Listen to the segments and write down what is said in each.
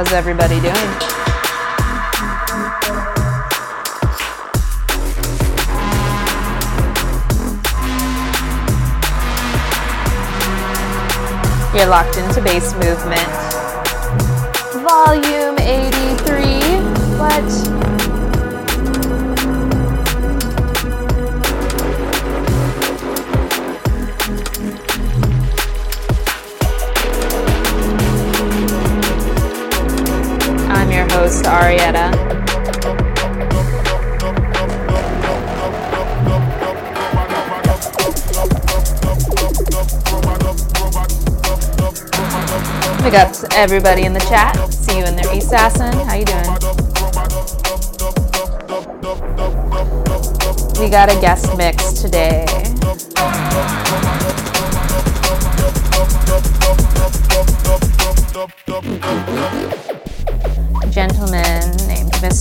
How's everybody doing? You're locked into bass movement. Volume 83. What? I'm Arietta. Big up to everybody in the chat. See you in there, Assassin. How you doing? We got a guest mix today.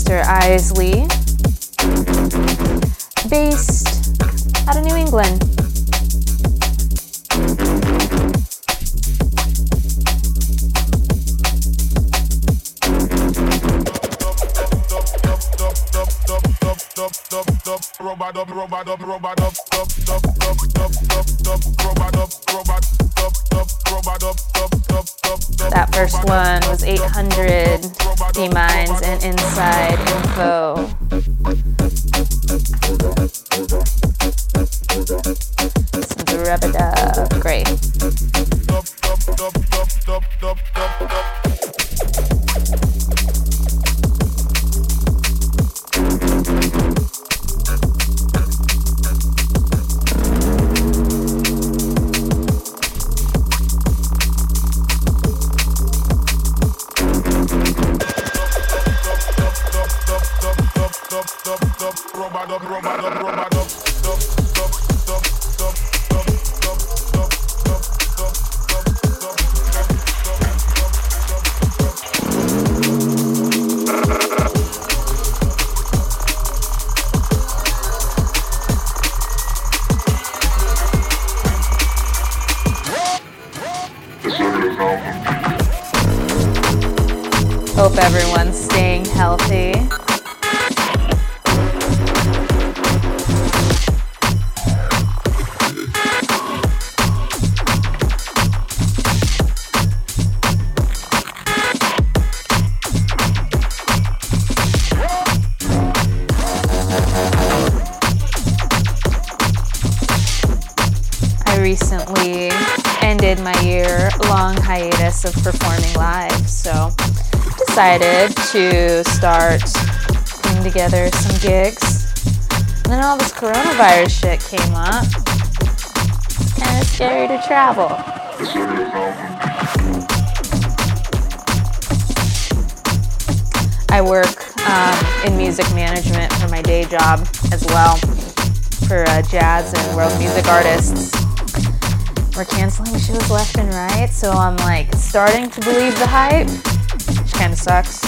Mr. Isley, based Some rub Great. Of performing live, so decided to start putting together some gigs. And then all this coronavirus shit came up. It's kind of scary to travel. I work um, in music management for my day job as well for uh, jazz and world music artists. We're canceling shows left and right, so I'm like starting to believe the hype, which kind of sucks.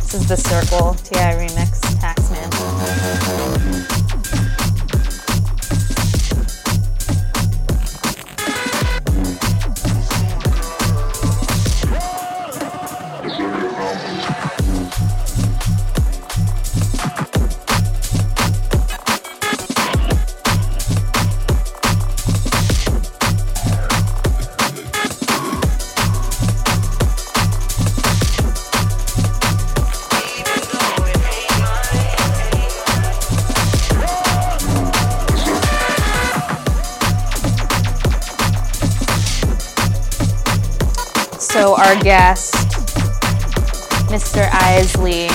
This is the Circle TI remix, guest Mr. Isley.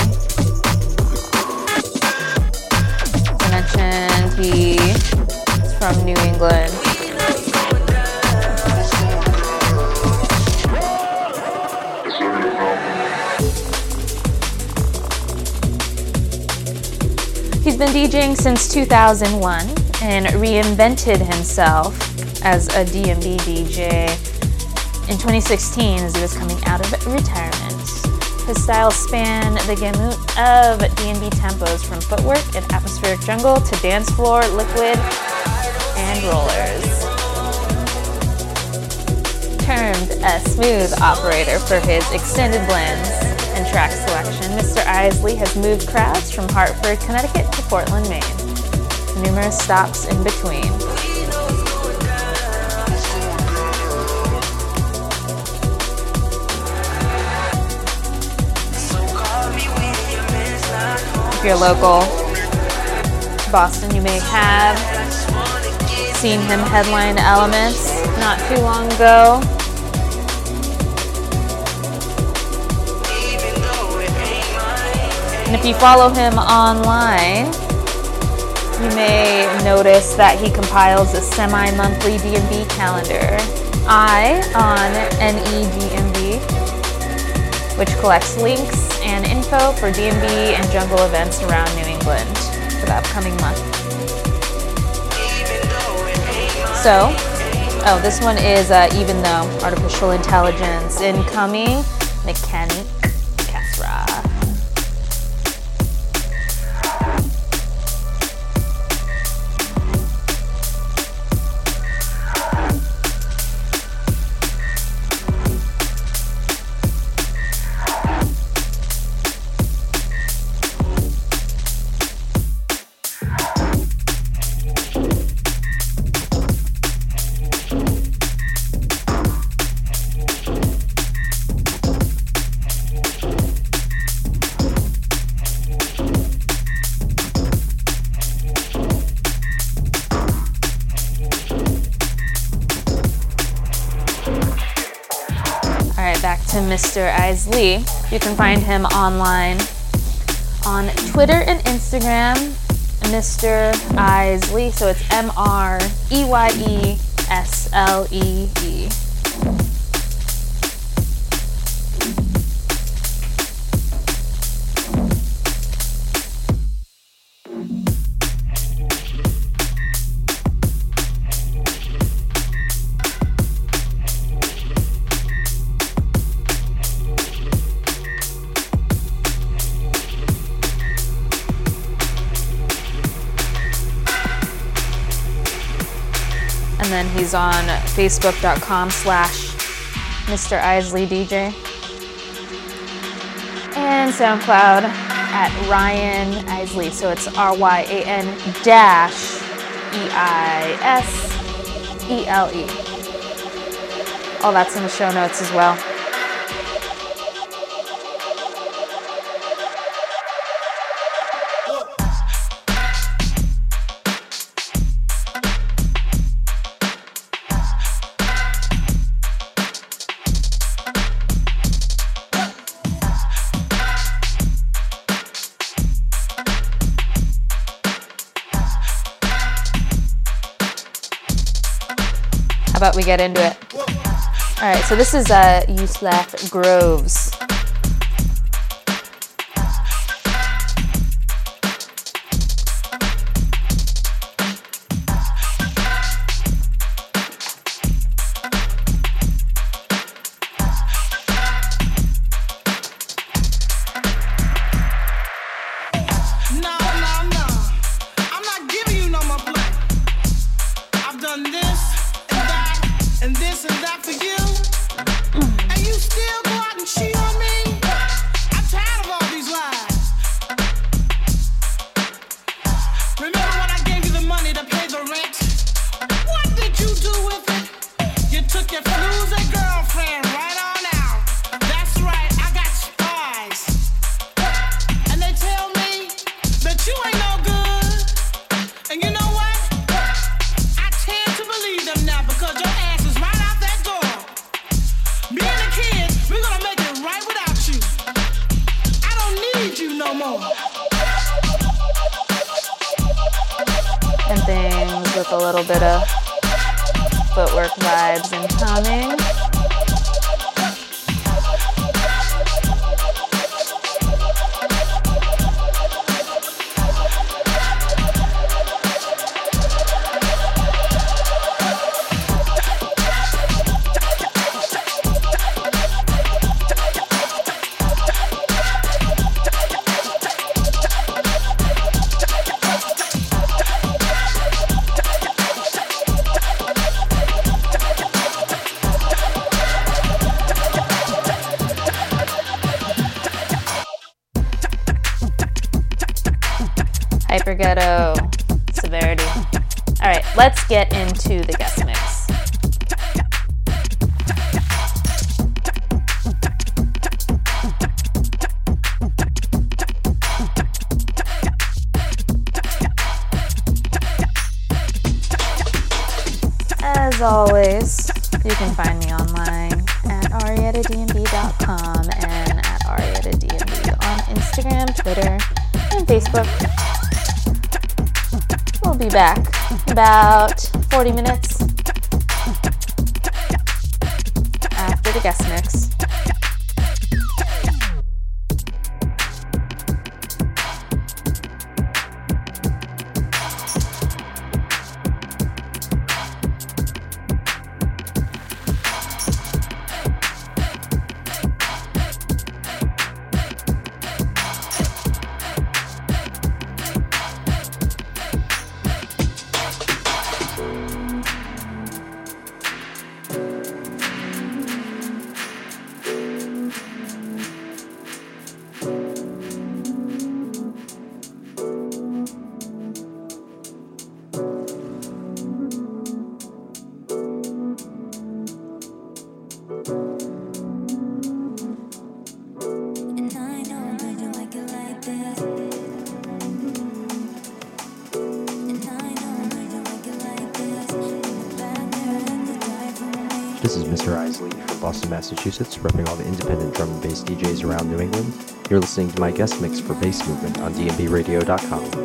As I mentioned, he is from New England. He's been DJing since 2001 and reinvented himself as a DnB DJ in 2016 as he was coming out of retirement. His styles span the gamut of DnB tempos from footwork and atmospheric jungle to dance floor, liquid, and rollers. Termed a smooth operator for his extended blends and track selection, Mr. Isley has moved crowds from Hartford, Connecticut to Portland, Maine. Numerous stops in between. If you're local, Boston, you may have seen him headline Elements not too long ago. And if you follow him online, you may notice that he compiles a semi-monthly DnB calendar. I on NEDnB, which collects links and info for DnB and jungle events around New England for the upcoming month. So, oh, this one is uh, even though artificial intelligence incoming mechanic Mr. Isley. You can find him online on Twitter and Instagram, Mr. Isley. So it's M R E Y E S L E he's on facebook.com slash Mr. Isley DJ. And SoundCloud at Ryan Isley. So it's R Y A N dash E I S E L E. All that's in the show notes as well. About we get into it? All right, so this is uh, Yusuf Groves. back about 40 minutes. Boston, Massachusetts, repping all the independent drum and bass DJs around New England. You're listening to my guest mix for Bass Movement on dnbradio.com.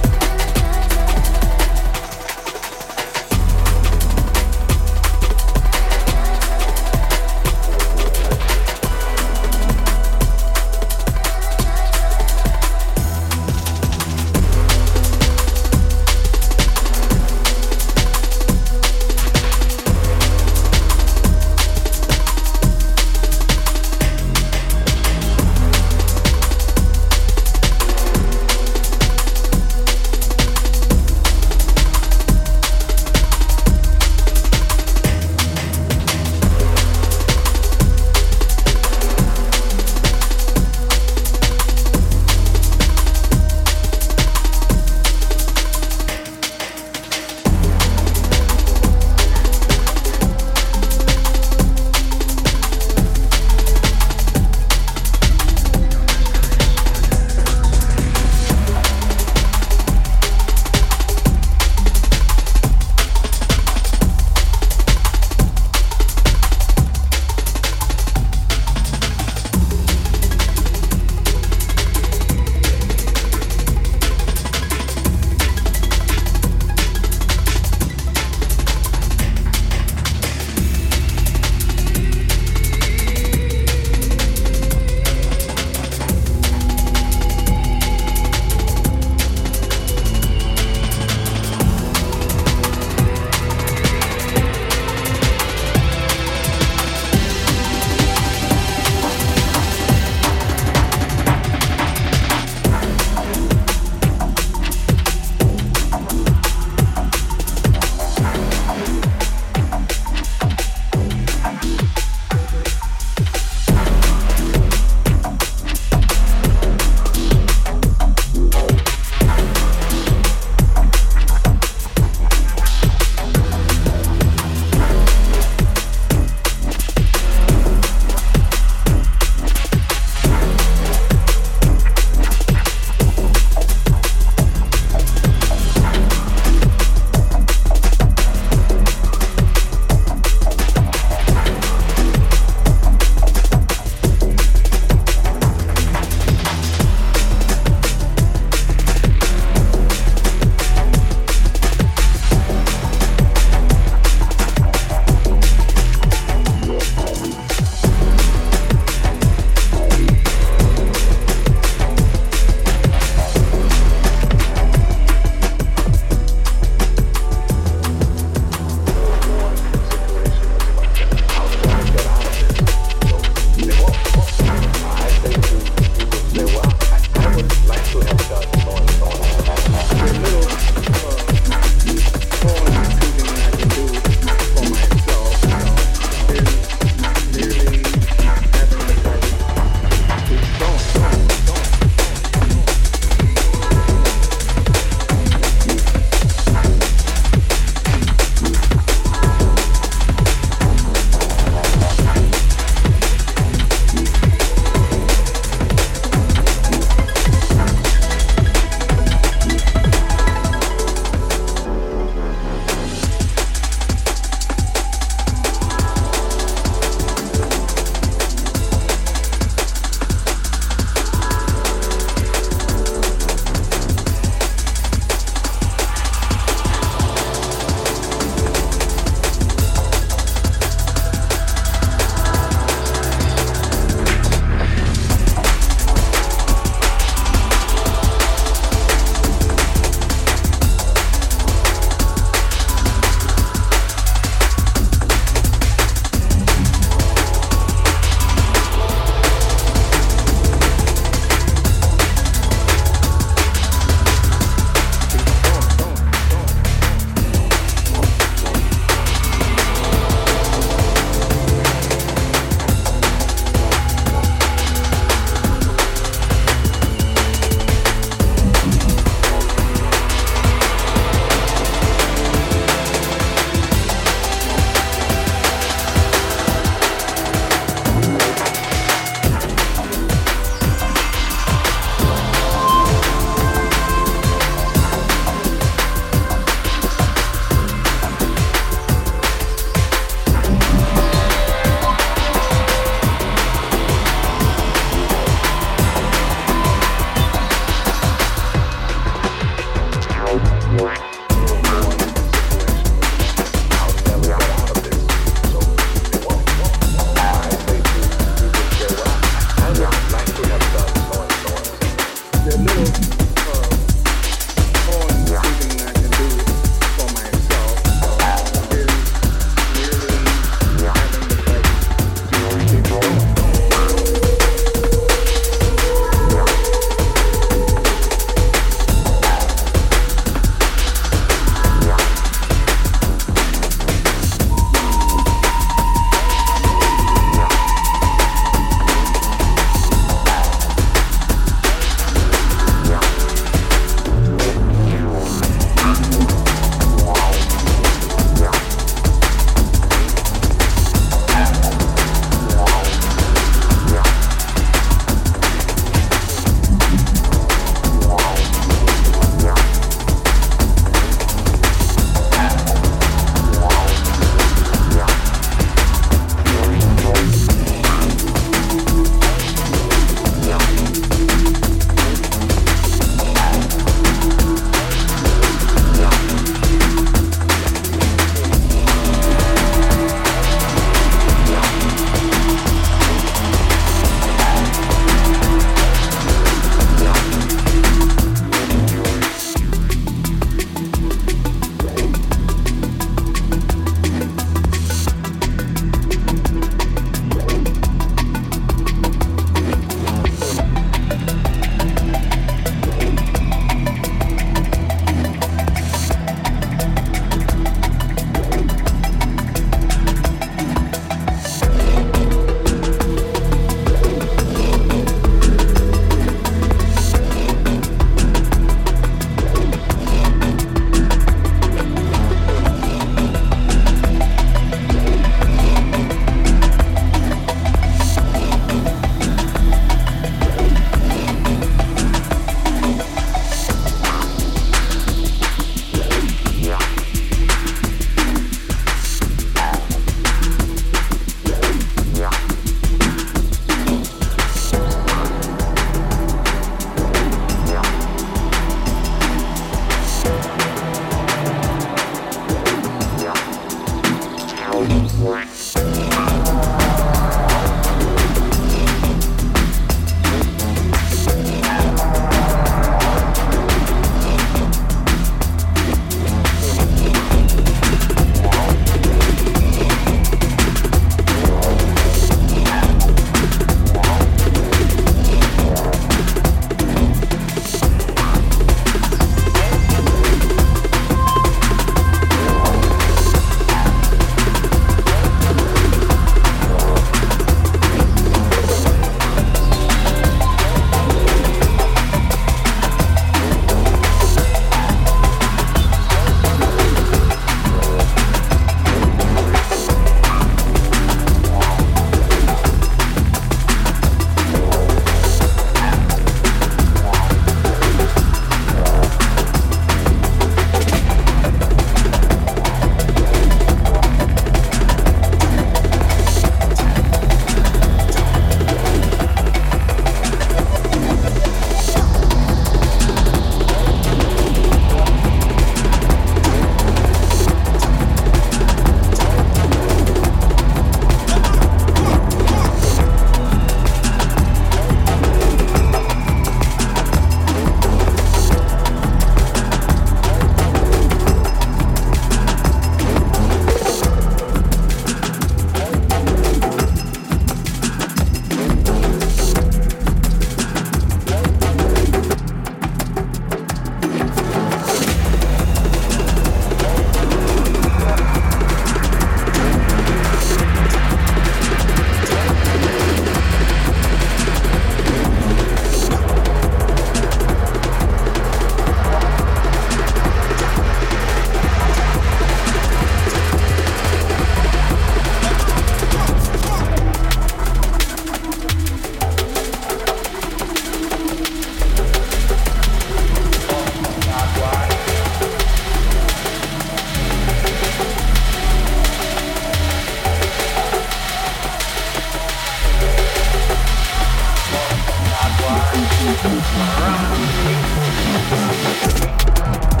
Rock.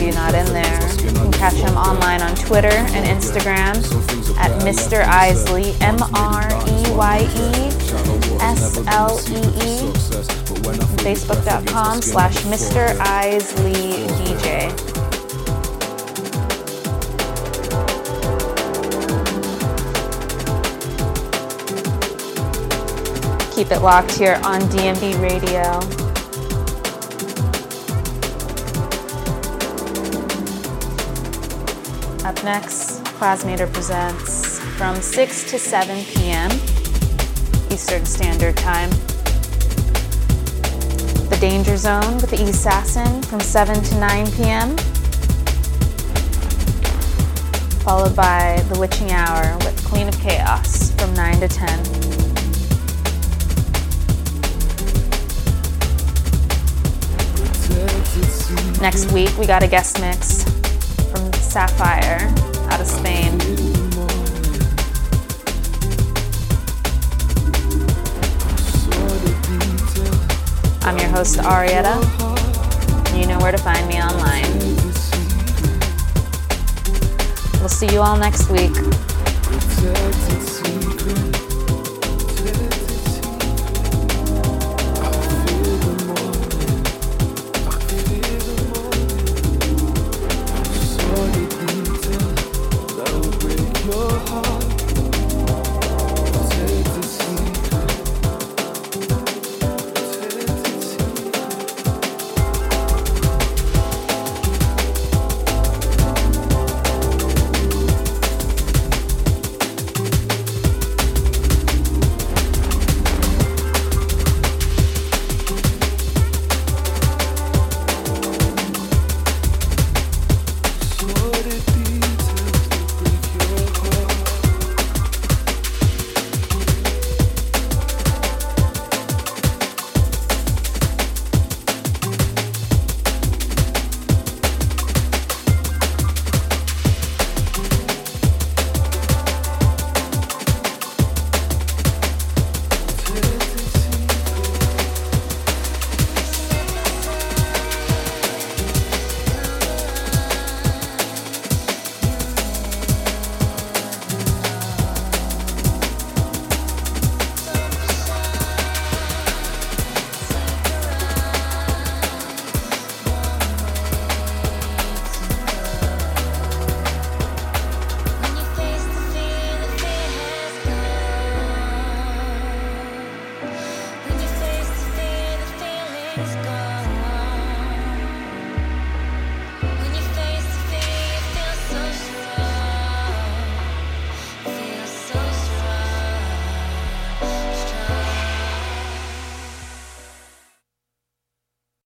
Those of you not in there, you can catch him online on Twitter and Instagram at Mr. Isley, M R E Y E S L E E, Facebook.com slash Mr. Isley DJ. Keep it locked here on DNB Radio. Next, Plasmator presents from 6 to 7 p.m. Eastern Standard Time. The Danger Zone with the Assassin from 7 to 9 p.m. Followed by The Witching Hour with Queen of Chaos from 9 to 10. Next week, we got a guest mix Sapphire out of Spain. I'm your host, Arietta. You know where to find me online. We'll see you all next week.